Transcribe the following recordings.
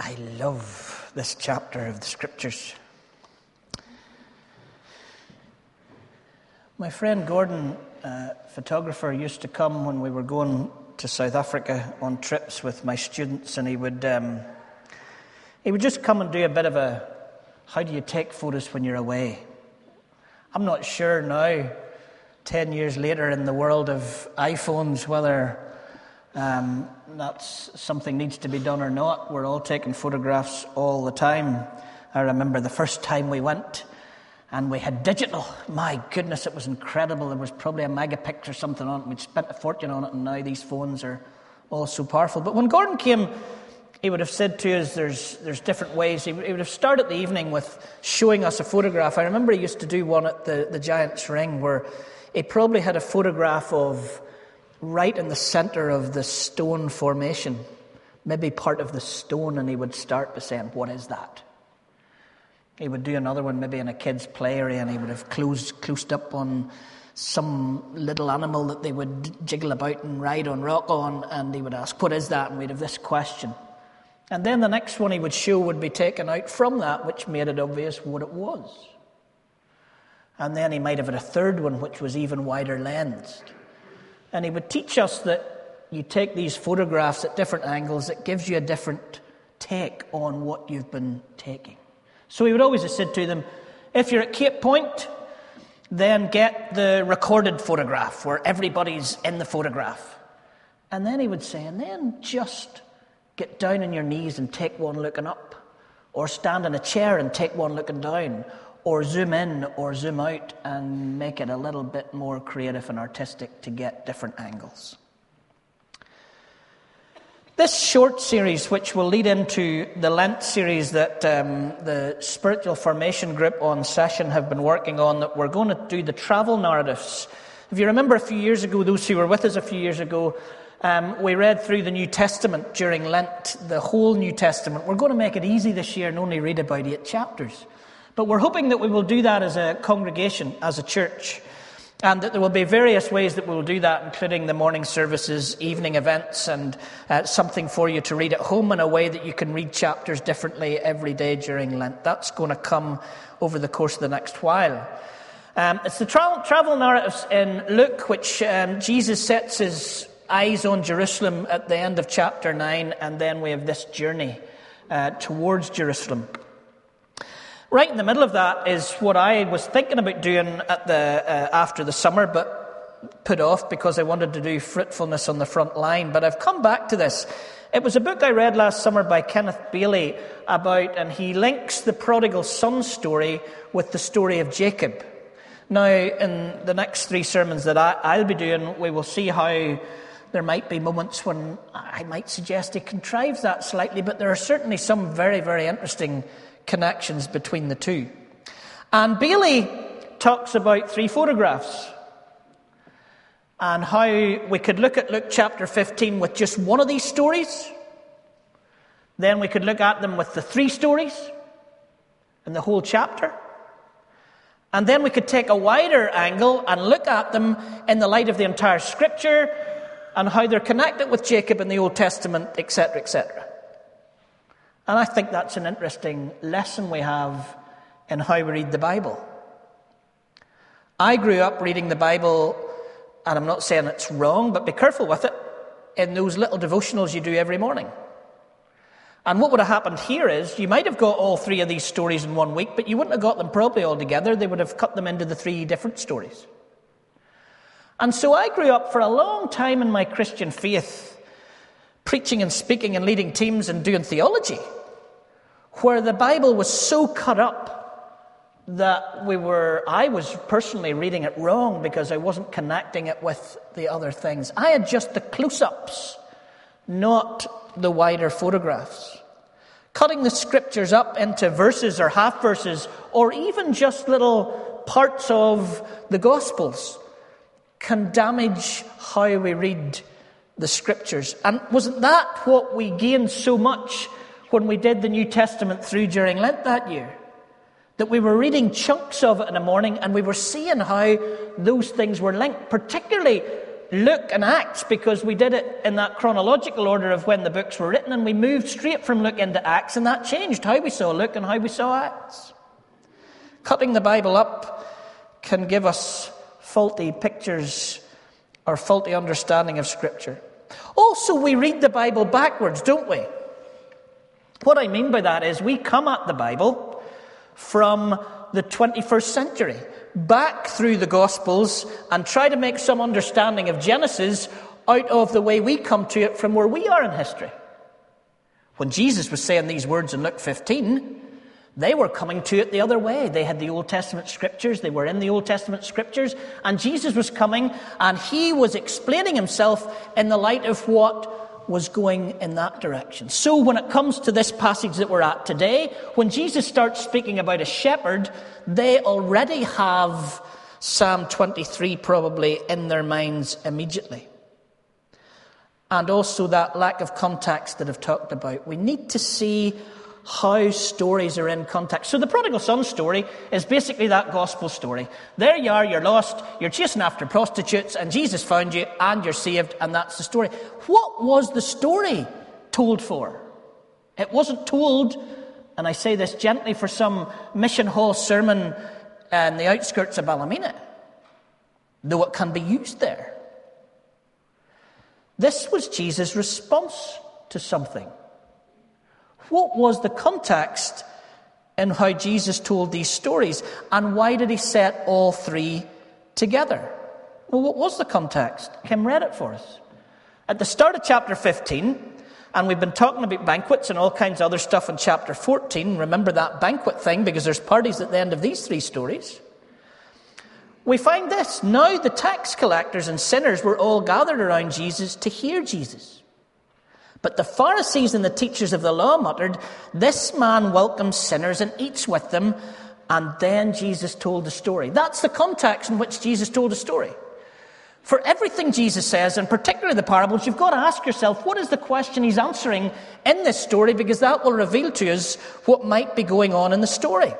I love this chapter of the scriptures. My friend Gordon, uh, photographer, used to come when we were going to South Africa on trips with my students, and he would um, he would just come and do a bit of a how do you take photos when you're away. I'm not sure now, ten years later, in the world of iPhones, whether um, that's something needs to be done or not. We're all taking photographs all the time. I remember the first time we went and we had digital. My goodness, it was incredible. There was probably a megapixel or something on it. We'd spent a fortune on it, and now these phones are all so powerful. But when Gordon came, he would have said to us, there's, there's different ways. He, would have started the evening with showing us a photograph. I remember he used to do one at the, the Giant's Ring where he probably had a photograph of right in the center of the stone formation, maybe part of the stone, and he would start by saying, What is that? He would do another one maybe in a kid's play area, and he would have closed, closed up on some little animal that they would jiggle about and ride on rock on, and he would ask, What is that? And we'd have this question. And then the next one he would show would be taken out from that, which made it obvious what it was. And then he might have had a third one, which was even wider lensed. And he would teach us that you take these photographs at different angles, it gives you a different take on what you've been taking. So he would always have said to them, if you're at Cape Point, then get the recorded photograph where everybody's in the photograph. And then he would say, and then just get down on your knees and take one looking up, or stand in a chair and take one looking down, or zoom in or zoom out and make it a little bit more creative and artistic to get different angles. This short series, which will lead into the Lent series that um, the Spiritual Formation Group on Session have been working on, that we're going to do the travel narratives. If you remember a few years ago, those who were with us a few years ago, um, we read through the New Testament during Lent, the whole New Testament. We're going to make it easy this year and only read about eight chapters. But we're hoping that we will do that as a congregation, as a church, and that there will be various ways that we will do that, including the morning services, evening events, and uh, something for you to read at home in a way that you can read chapters differently every day during Lent. That's going to come over the course of the next while. Um, it's the tra- travel narratives in Luke, which um, Jesus sets his eyes on Jerusalem at the end of chapter 9, and then we have this journey uh, towards Jerusalem. Right in the middle of that is what I was thinking about doing at the, uh, after the summer, but put off because I wanted to do fruitfulness on the front line. But I've come back to this. It was a book I read last summer by Kenneth Bailey about, and he links the prodigal son story with the story of Jacob. Now, in the next three sermons that I, will be doing, we will see how there might be moments when I might suggest he contrives that slightly, but there are certainly some very, very interesting connections between the two. And Bailey talks about three photographs and how we could look at Luke chapter 15 with just one of these stories. Then we could look at them with the three stories in the whole chapter. And then we could take a wider angle and look at them in the light of the entire scripture and how they're connected with Jacob in the Old Testament, etc., etc. And I think that's an interesting lesson we have in how we read the Bible. I grew up reading the Bible, and I'm not saying it's wrong, but be careful with it, in those little devotionals you do every morning. And what would have happened here is you might have got all three of these stories in one week, but you wouldn't have got them probably all together. They would have cut them into the three different stories. And so I grew up for a long time in my Christian faith, preaching and speaking and leading teams and doing theology where the Bible was so cut up that we were, I was personally reading it wrong because I wasn't connecting it with the other things. I had just the close ups, not the wider photographs. Cutting the scriptures up into verses or half verses, or even just little parts of the Gospels, can damage how we read the scriptures. And wasn't that what we gained so much when we did the New Testament through during Lent that year. That we were reading chunks of it in the morning and we were seeing how those things were linked, particularly Luke and Acts because we did it in that chronological order of when the books were written, and we moved straight from Luke into Acts, and that changed how we saw Luke and how we saw Acts. Cutting the Bible up can give us faulty pictures or faulty understanding of Scripture. Also, we read the Bible backwards, don't we? What I mean by that is we come at the Bible from the 21st century, back through the Gospels, and try to make some understanding of Genesis out of the way we come to it from where we are in history. When Jesus was saying these words in Luke 15, they were coming to it the other way. They had the Old Testament scriptures, they were in the Old Testament scriptures, and Jesus was coming and he was explaining himself in the light of what was going in that direction. So when it comes to this passage that we're at today, when Jesus starts speaking about a shepherd, they already have Psalm 23 probably in their minds immediately. And also that lack of context that I've talked about. We need to see how stories are in context. So the prodigal son story is basically that gospel story. There you are, you're lost, you're chasing after prostitutes, and Jesus found you, and you're saved, and that's the story. What was the story told for? It wasn't told, and I say this gently, for some mission hall sermon uh, in the outskirts of Ballymena, though it can be used there. This was Jesus' response to something. What was the context in how Jesus told these stories? And why did he set all three together? Well, what was the context? Kim read it for us. At the start of chapter 15, and we've been talking about banquets and all kinds of other stuff in chapter 14. Remember that banquet thing because there's parties at the end of these three stories. We find this. Now the tax collectors and sinners were all gathered around Jesus to hear Jesus. But the Pharisees and the teachers of the law muttered, This man welcomes sinners and eats with them. And then Jesus told the story. That's the context in which Jesus told the story. For everything Jesus says, and particularly the parables, you've got to ask yourself, what is the question he's answering in this story? Because that will reveal to us what might be going on in the story.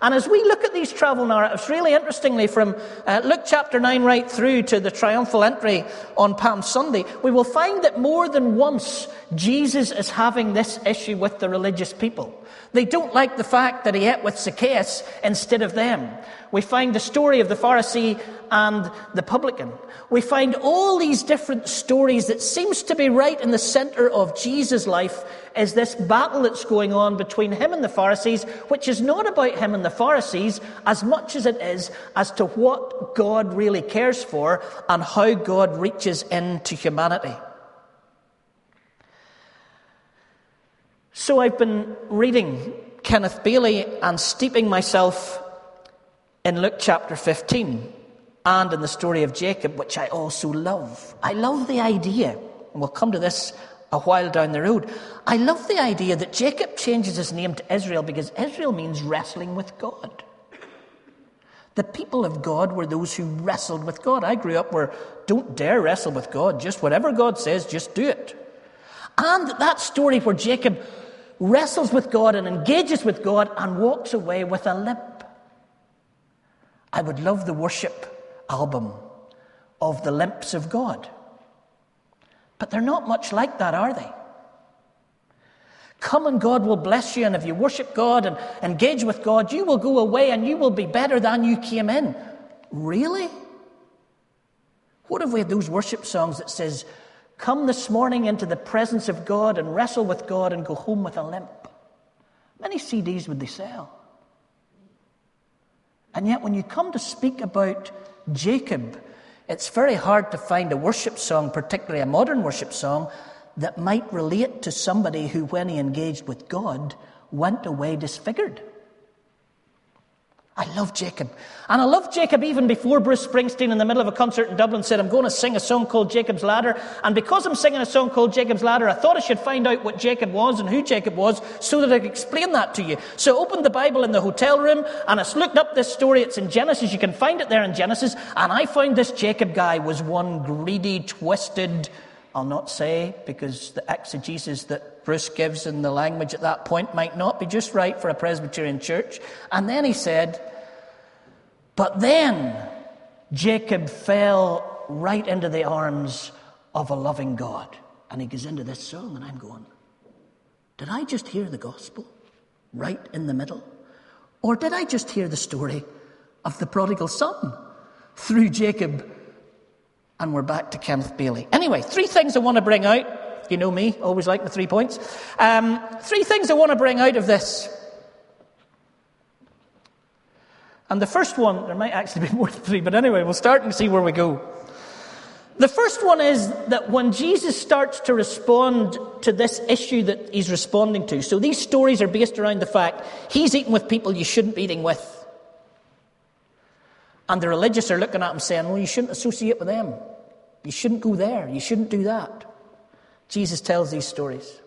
And as we look at these travel narratives, really interestingly, from uh, Luke chapter 9 right through to the triumphal entry on Palm Sunday, we will find that more than once Jesus is having this issue with the religious people. They don't like the fact that he ate with Zacchaeus instead of them. We find the story of the Pharisee and the publican. We find all these different stories that seems to be right in the center of Jesus' life is this battle that's going on between him and the Pharisees, which is not about him and the Pharisees as much as it is as to what God really cares for and how God reaches into humanity. So I've been reading Kenneth Bailey and steeping myself in Luke chapter 15 and in the story of Jacob, which I also love. I love the idea, and we'll come to this a while down the road. I love the idea that Jacob changes his name to Israel because Israel means wrestling with God. The people of God were those who wrestled with God. I grew up where don't dare wrestle with God. Just whatever God says, just do it. And that story where Jacob wrestles with God and engages with God and walks away with a limp. I would love the worship album of the limps of God. But they're not much like that, are they? Come and God will bless you, and if you worship God and engage with God, you will go away and you will be better than you came in. Really? What if we had those worship songs that says, Come this morning into the presence of God and wrestle with God and go home with a limp? Many CDs would they sell? And yet, when you come to speak about Jacob it's very hard to find a worship song, particularly a modern worship song, that might relate to somebody who, when he engaged with God, went away disfigured. I love Jacob. And I love Jacob even before Bruce Springsteen in the middle of a concert in Dublin said, I'm going to sing a song called Jacob's Ladder. And because I'm singing a song called Jacob's Ladder, I thought I should find out what Jacob was and who Jacob was so that I could explain that to you. So I opened the Bible in the hotel room and I looked up this story. It's in Genesis. You can find it there in Genesis. And I found this Jacob guy was one greedy, twisted, I'll not say because the exegesis that Bruce gives in the language at that point might not be just right for a Presbyterian church. And then he said, But then Jacob fell right into the arms of a loving God. And he goes into this song, and I'm going, Did I just hear the gospel right in the middle? Or did I just hear the story of the prodigal son through Jacob? And we're back to Kenneth Bailey. Anyway, three things I want to bring out. You know me, always like the three points. Um, three things I want to bring out of this. And the first one, there might actually be more than three, but anyway, we'll start and see where we go. The first one is that when Jesus starts to respond to this issue that he's responding to, so these stories are based around the fact he's eating with people you shouldn't be eating with. And the religious are looking at him saying, well, you shouldn't associate with them. You shouldn't go there. You shouldn't do that. Jesus tells these stories.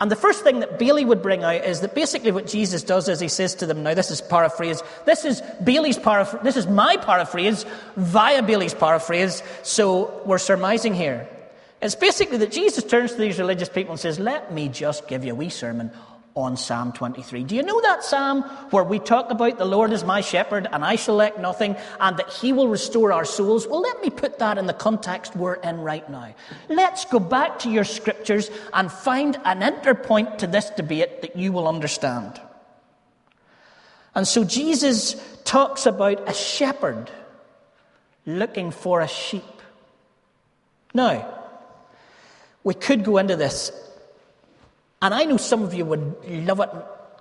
And the first thing that Bailey would bring out is that basically what Jesus does is he says to them, now this is paraphrase, this is Bailey's paraphrase, this is my paraphrase via Bailey's paraphrase, so we're surmising here. It's basically that Jesus turns to these religious people and says, let me just give you a wee sermon on Psalm 23. Do you know that psalm where we talk about the Lord is my shepherd and I shall lack nothing and that he will restore our souls? Well, let me put that in the context we're in right now. Let's go back to your scriptures and find an interpoint to this debate that you will understand. And so Jesus talks about a shepherd looking for a sheep. Now, we could go into this and I know some of you would love it.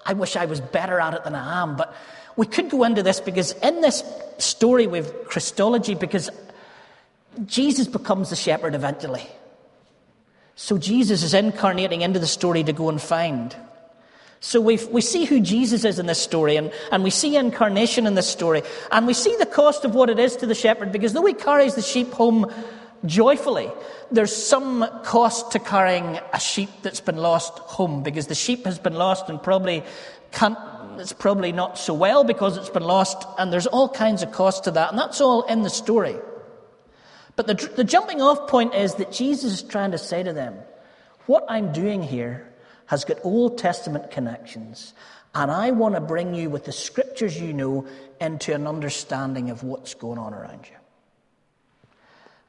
I wish I was better at it than I am. But we could go into this because in this story with Christology, because Jesus becomes the shepherd eventually. So Jesus is incarnating into the story to go and find. So we we see who Jesus is in this story, and, and we see incarnation in this story, and we see the cost of what it is to the shepherd, because though he carries the sheep home joyfully. There's some cost to carrying a sheep that's been lost home because the sheep has been lost and probably can't, it's probably not so well because it's been lost, and there's all kinds of cost to that, and that's all in the story. But the, the jumping off point is that Jesus is trying to say to them, What I'm doing here has got Old Testament connections, and I want to bring you, with the scriptures you know, into an understanding of what's going on around you.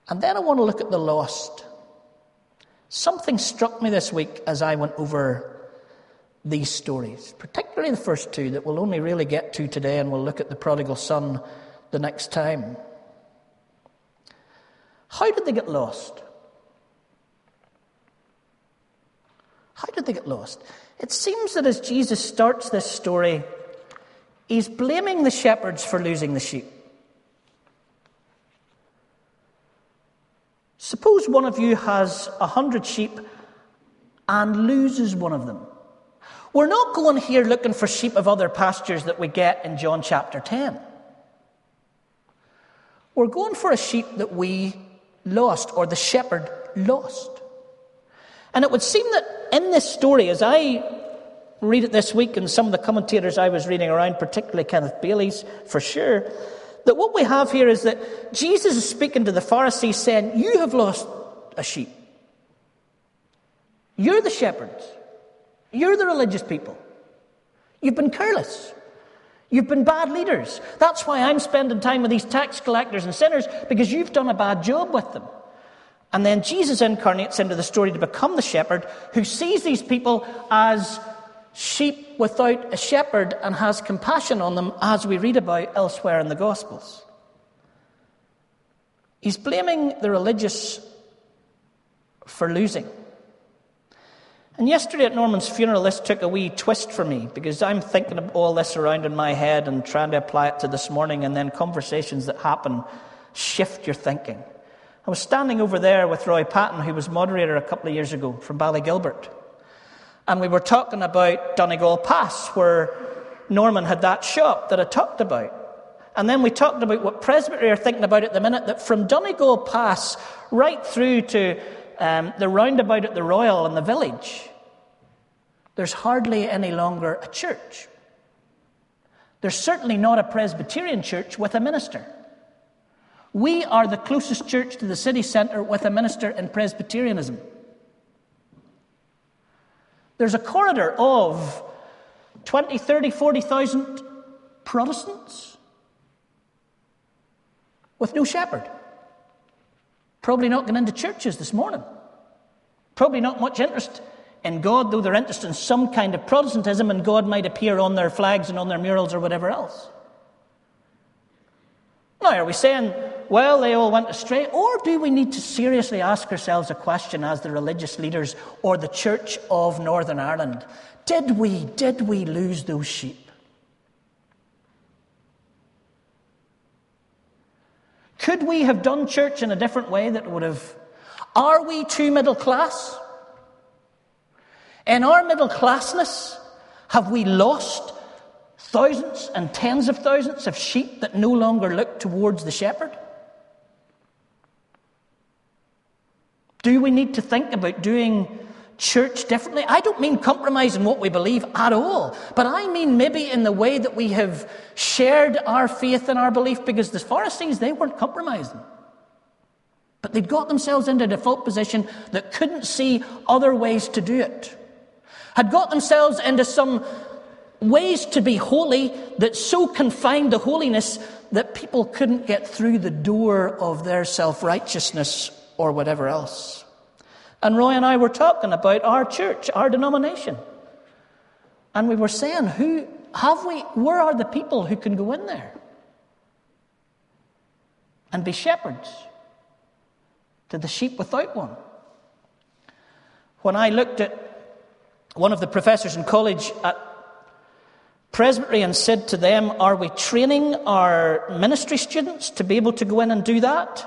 And then I want to look at the lost. Something struck me this week as I went over these stories, particularly the first two that we'll only really get to today, and we'll look at the prodigal son the next time. How did they get lost? How did they get lost? It seems that as Jesus starts this story, he's blaming the shepherds for losing the sheep. Suppose one of you has a hundred sheep and loses one of them. We're not going here looking for sheep of other pastures that we get in John chapter 10. We're going for a sheep that we lost, or the shepherd lost. And it would seem that in this story, as I read it this week, and some of the commentators I was reading around, particularly Kenneth Bailey's for sure, that what we have here is that Jesus is speaking to the Pharisees saying, You have lost a sheep. You're the shepherds. You're the religious people. You've been careless. You've been bad leaders. That's why I'm spending time with these tax collectors and sinners, because you've done a bad job with them. And then Jesus incarnates into the story to become the shepherd who sees these people as sheep without a shepherd and has compassion on them, as we read about elsewhere in the Gospels. He's blaming the religious for losing. And yesterday at Norman's funeral, this took a wee twist for me because I'm thinking of all this around in my head and trying to apply it to this morning, and then conversations that happen shift your thinking. I was standing over there with Roy Patton, who was moderator a couple of years ago from Ballygilbert. And we were talking about Donegal Pass, where Norman had that shop that I talked about. And then we talked about what Presbytery are thinking about at the minute that from Donegal Pass right through to um, the roundabout at the Royal and the village, there's hardly any longer a church. There's certainly not a Presbyterian church with a minister. We are the closest church to the city centre with a minister in Presbyterianism. There's a corridor of 20, 30, 40,000 Protestants with no shepherd. Probably not going into churches this morning. Probably not much interest in God, though they're interested in some kind of Protestantism, and God might appear on their flags and on their murals or whatever else. Now, are we saying, well, they all went astray? Or do we need to seriously ask ourselves a question as the religious leaders or the Church of Northern Ireland? Did we, did we lose those sheep? Could we have done church in a different way that would have. Are we too middle class? In our middle classness, have we lost thousands and tens of thousands of sheep that no longer look towards the shepherd? Do we need to think about doing church differently? I don't mean compromising what we believe at all, but I mean maybe in the way that we have shared our faith and our belief because the Pharisees, they weren't compromising. But they'd got themselves into a default position that couldn't see other ways to do it. Had got themselves into some ways to be holy that so confined the holiness that people couldn't get through the door of their self righteousness or whatever else. And Roy and I were talking about our church, our denomination. And we were saying, who have we, where are the people who can go in there and be shepherds to the sheep without one? When I looked at one of the professors in college at Presbytery and said to them, Are we training our ministry students to be able to go in and do that?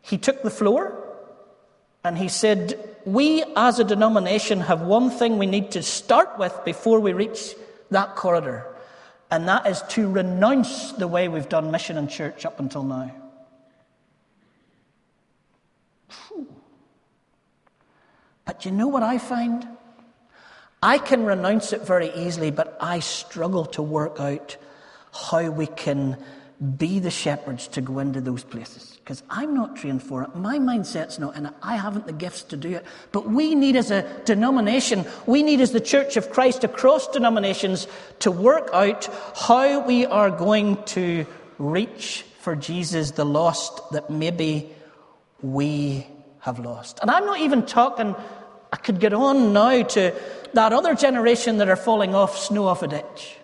He took the floor and he said, We as a denomination have one thing we need to start with before we reach that corridor, and that is to renounce the way we've done mission and church up until now. But you know what I find? I can renounce it very easily, but I struggle to work out how we can be the shepherds to go into those places because I'm not trained for it. My mindset's not in it. I haven't the gifts to do it. But we need, as a denomination, we need, as the Church of Christ across denominations, to work out how we are going to reach for Jesus the lost that maybe we have lost. And I'm not even talking, I could get on now to that other generation that are falling off snow off a ditch.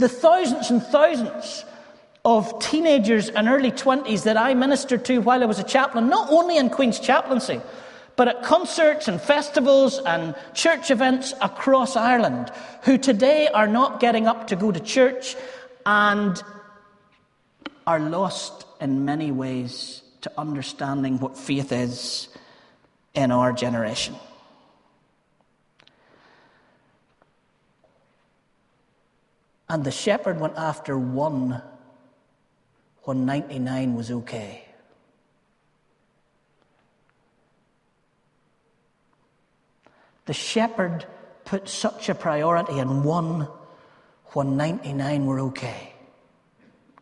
The thousands and thousands of teenagers and early 20s that I ministered to while I was a chaplain, not only in Queen's Chaplaincy, but at concerts and festivals and church events across Ireland, who today are not getting up to go to church and are lost in many ways to understanding what faith is in our generation. And the shepherd went after one when 99 was okay. The shepherd put such a priority on one when 99 were okay.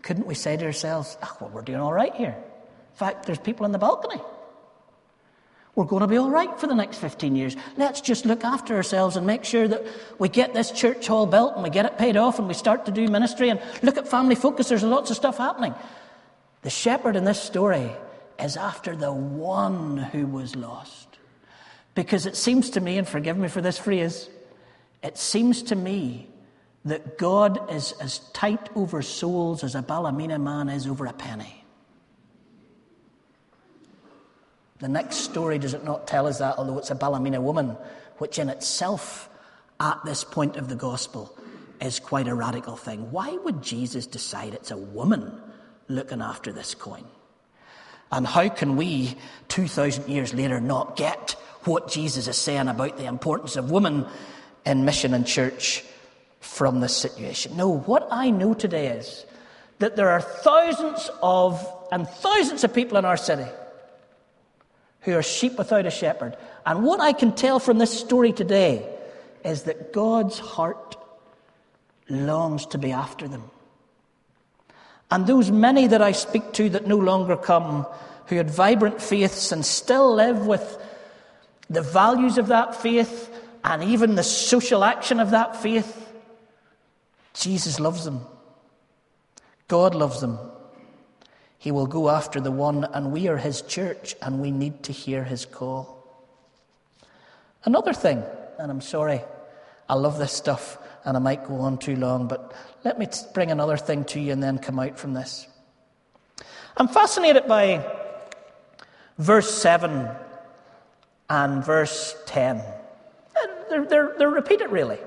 Couldn't we say to ourselves, oh, well, we're doing all right here? In fact, there's people in the balcony. We're going to be all right for the next 15 years. Let's just look after ourselves and make sure that we get this church hall built and we get it paid off and we start to do ministry and look at family focus. There's lots of stuff happening. The shepherd in this story is after the one who was lost. Because it seems to me, and forgive me for this phrase, it seems to me that God is as tight over souls as a Ballymena man is over a penny. The next story does it not tell us that, although it's a Ballymena woman, which in itself, at this point of the gospel, is quite a radical thing. Why would Jesus decide it's a woman looking after this coin? And how can we, 2,000 years later, not get what Jesus is saying about the importance of women in mission and church from this situation? No, what I know today is that there are thousands of and thousands of people in our city who are sheep without a shepherd. And what I can tell from this story today is that God's heart longs to be after them. And those many that I speak to that no longer come, who had vibrant faiths and still live with the values of that faith and even the social action of that faith, Jesus loves them. God loves them. He will go after the one, and we are his church, and we need to hear his call. Another thing, and I'm sorry, I love this stuff, and I might go on too long, but let me bring another thing to you and then come out from this. I'm fascinated by verse 7 and verse 10. They're, they're, they're repeated, really.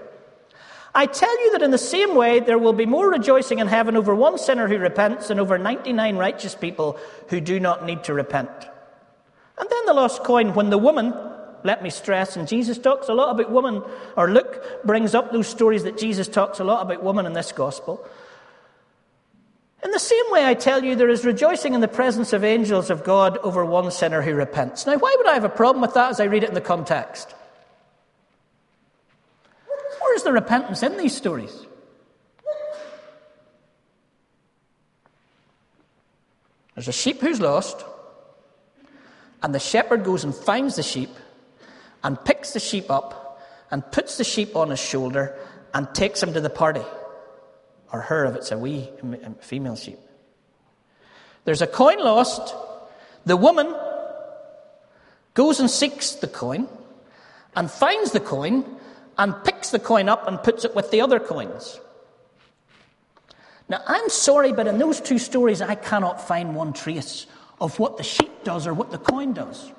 I tell you that in the same way, there will be more rejoicing in heaven over one sinner who repents than over 99 righteous people who do not need to repent. And then the lost coin, when the woman, let me stress, and Jesus talks a lot about woman, or Luke brings up those stories that Jesus talks a lot about woman in this gospel. In the same way, I tell you, there is rejoicing in the presence of angels of God over one sinner who repents. Now, why would I have a problem with that as I read it in the context? Where's the repentance in these stories? There's a sheep who's lost, and the shepherd goes and finds the sheep and picks the sheep up and puts the sheep on his shoulder and takes him to the party. Or her if it's a wee female sheep. There's a coin lost. The woman goes and seeks the coin and finds the coin and picks the coin up and puts it with the other coins. Now, I'm sorry, but in those two stories, I cannot find one trace of what the sheep does or what the coin does.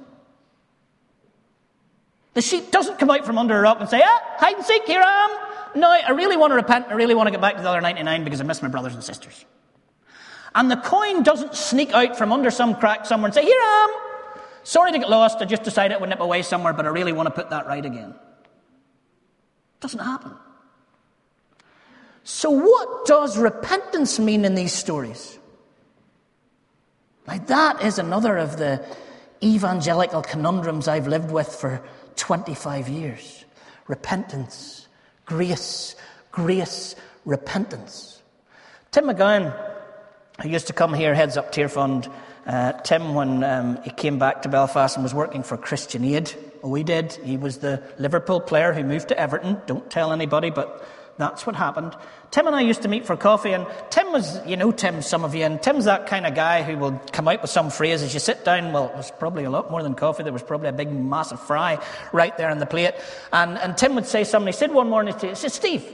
The sheep doesn't come out from under a rock and say, ah, hide and seek, here I am. No, I really want to repent. I really want to get back to the other 99 because I miss my brothers and sisters. And the coin doesn't sneak out from under some crack somewhere and say, here I am. Sorry to get lost. I just decided I would nip away somewhere, but I really want to put that right again. Doesn't happen. So, what does repentance mean in these stories? Now, that is another of the evangelical conundrums I've lived with for 25 years. Repentance, grace, grace, repentance. Tim McGowan, who used to come here, heads up Tearfund, uh, Tim, when um, he came back to Belfast and was working for Christian Aid, he did. He was the Liverpool player who moved to Everton. Don't tell anybody, but that's what happened. Tim and I used to meet for coffee, and Tim was, you know, Tim, some of you, and Tim's that kind of guy who will come out with some phrase as you sit down. Well, it was probably a lot more than coffee. There was probably a big, massive fry right there on the plate. And, and Tim would say something. He said one morning, he said, Steve,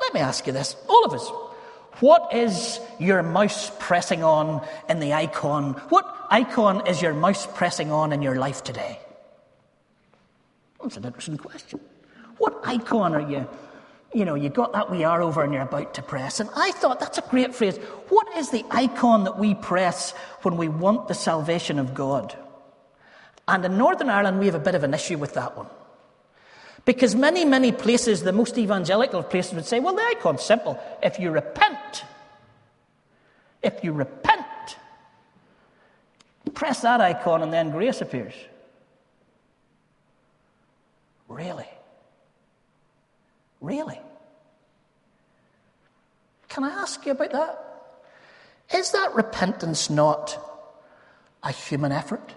let me ask you this, all of us. What is your mouse pressing on in the icon? What icon is your mouse pressing on in your life today? That's an interesting question. What icon are you? You know, you got that we are over and you're about to press. And I thought that's a great phrase. What is the icon that we press when we want the salvation of God? And in Northern Ireland, we have a bit of an issue with that one. Because many, many places, the most evangelical places would say, well, the icon's simple. If you repent, if you repent, press that icon and then grace appears. Really? Really? Can I ask you about that? Is that repentance not a human effort?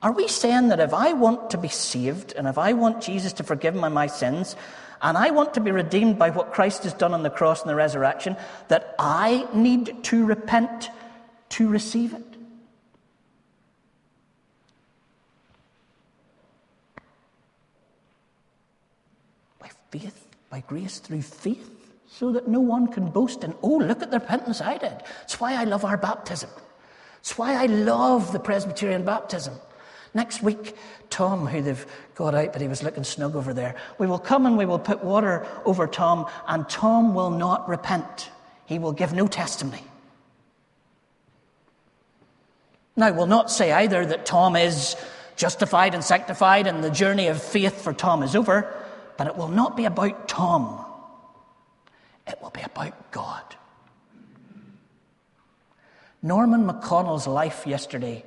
Are we saying that if I want to be saved and if I want Jesus to forgive me my sins and I want to be redeemed by what Christ has done on the cross and the resurrection, that I need to repent to receive it? By faith, by grace through faith, so that no one can boast in, oh, look at the repentance I did. That's why I love our baptism. It's why I love the Presbyterian baptism. Next week, Tom, who they've got out, but he was looking snug over there, we will come and we will put water over Tom, and Tom will not repent. He will give no testimony. Now, we'll not say either that Tom is justified and sanctified and the journey of faith for Tom is over, but it will not be about Tom. It will be about God. Norman McConnell's life yesterday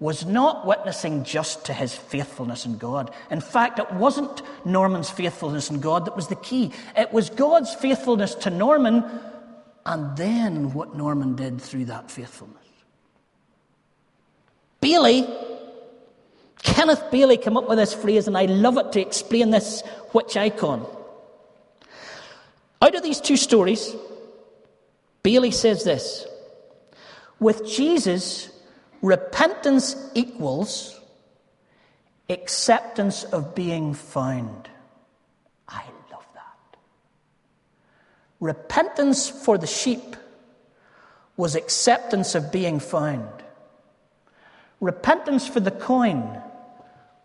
was not witnessing just to his faithfulness in God. In fact, it wasn't Norman's faithfulness in God that was the key. It was God's faithfulness to Norman and then what Norman did through that faithfulness. Bailey, Kenneth Bailey came up with this phrase, and I love it to explain this which icon. Out of these two stories, Bailey says this With Jesus, repentance equals acceptance of being found. I love that. Repentance for the sheep was acceptance of being found. Repentance for the coin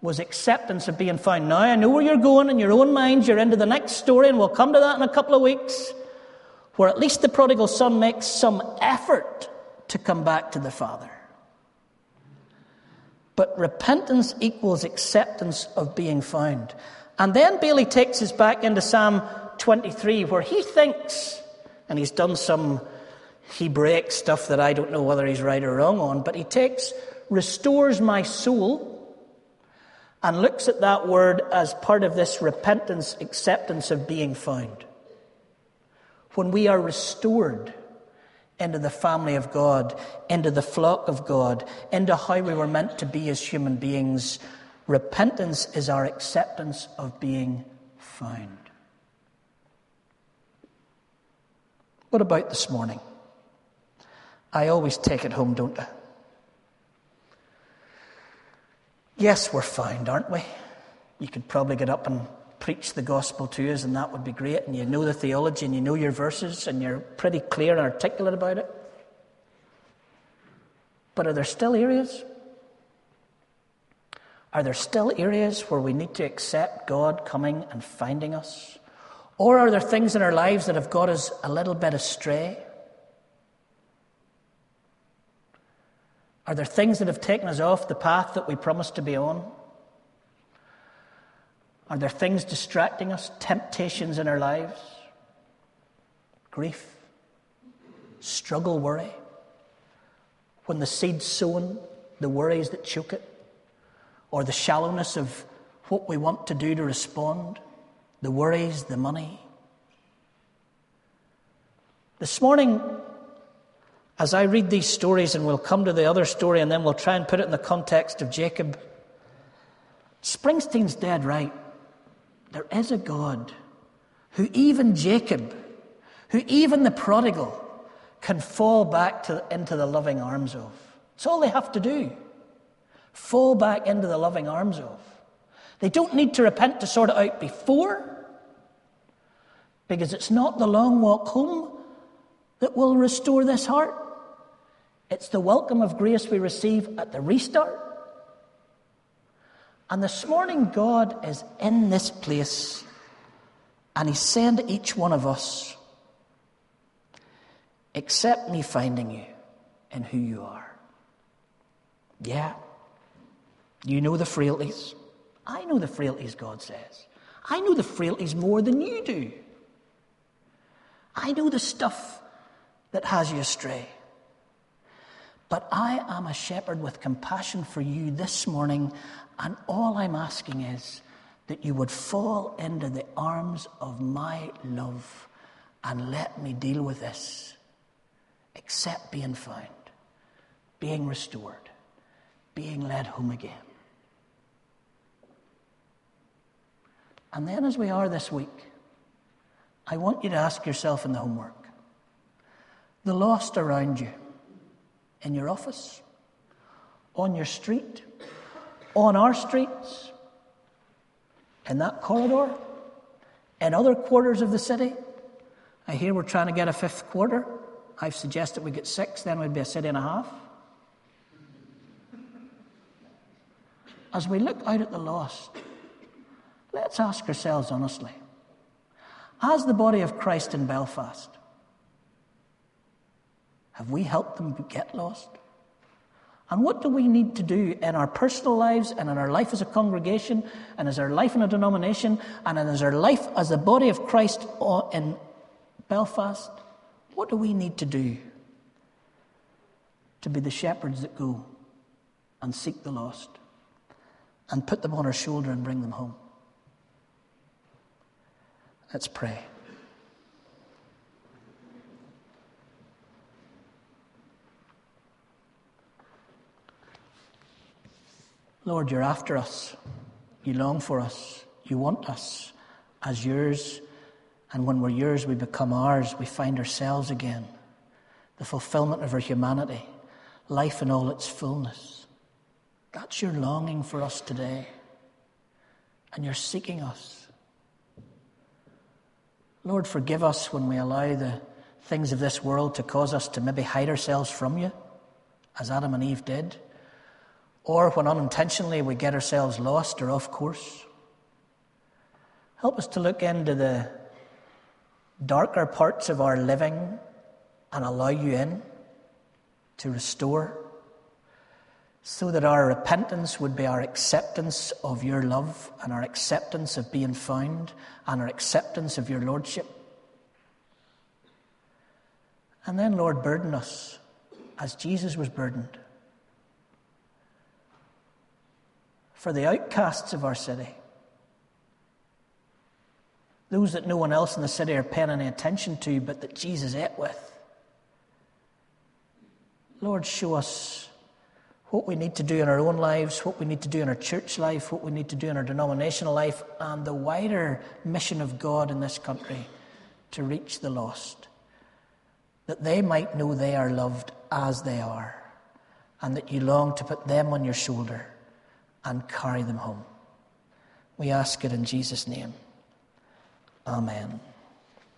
was acceptance of being found. Now, I know where you're going in your own minds. You're into the next story, and we'll come to that in a couple of weeks, where at least the prodigal son makes some effort to come back to the Father. But repentance equals acceptance of being found. And then Bailey takes us back into Psalm 23, where he thinks, and he's done some Hebraic stuff that I don't know whether he's right or wrong on, but he takes, restores my soul, and looks at that word as part of this repentance, acceptance of being found. When we are restored, into the family of God, into the flock of God, into how we were meant to be as human beings. Repentance is our acceptance of being found. What about this morning? I always take it home, don't I? Yes, we're found, aren't we? You could probably get up and preach the gospel to us, and that would be great. And you know the theology, and you know your verses, and you're pretty clear and articulate about it. But are there still areas? Are there still areas where we need to accept God coming and finding us? Or are there things in our lives that have got us a little bit astray? Are there things that have taken us off the path that we promised to be on? Are there things distracting us, temptations in our lives? Grief, struggle, worry. When the seed's sown, the worries that choke it, or the shallowness of what we want to do to respond, the worries, the money. This morning, as I read these stories, and we'll come to the other story and then we'll try and put it in the context of Jacob, Springsteen's dead right. There is a God who even Jacob, who even the prodigal, can fall back to, into the loving arms of. It's all they have to do. Fall back into the loving arms of. They don't need to repent to sort it out before, because it's not the long walk home that will restore this heart. It's the welcome of grace we receive at the restart. And this morning, God is in this place, and He's saying to each one of us, Accept me finding you in who you are. Yeah, you know the frailties. I know the frailties, God says. I know the frailties more than you do. I know the stuff that has you astray. But I am a shepherd with compassion for you this morning, and all I'm asking is that you would fall into the arms of my love and let me deal with this. Accept being found, being restored, being led home again. And then, as we are this week, I want you to ask yourself in the homework the lost around you, in your office, on your street, on our streets, in that corridor, in other quarters of the city. I hear we're trying to get a fifth quarter. I've suggested we get six, then we'd be a city and a half. As we look out at the lost, let's ask ourselves honestly as the body of Christ in Belfast, have we helped them get lost? And what do we need to do in our personal lives and in our life as a congregation and as our life in a denomination and as our life as the body of Christ in Belfast? What do we need to do to be the shepherds that go and seek the lost and put them on our shoulder and bring them home? Let's pray. Lord, you're after us. You long for us. You want us as yours. And when we're yours, we become ours. We find ourselves again. the fulfillment of our humanity, life in all its fullness. That's your longing for us today. And you're seeking us. Lord, forgive us when we allow the things of this world to cause us to maybe hide ourselves from you, as Adam and Eve did, or when unintentionally we get ourselves lost or off course. Help us to look into the darker parts of our living and allow you in to restore, so that our repentance would be our acceptance of your love and our acceptance of being found and our acceptance of your lordship. And then, Lord, burden us as Jesus was burdened for the outcasts of our city. Those that no one else in the city are paying any attention to, but that Jesus ate with. Lord, show us what we need to do in our own lives, what we need to do in our church life, what we need to do in our denominational life, and the wider mission of God in this country to reach the lost. That they might know they are loved as they are, and that you long to put them on your shoulder and carry them home. We ask it in Jesus' name. Amen.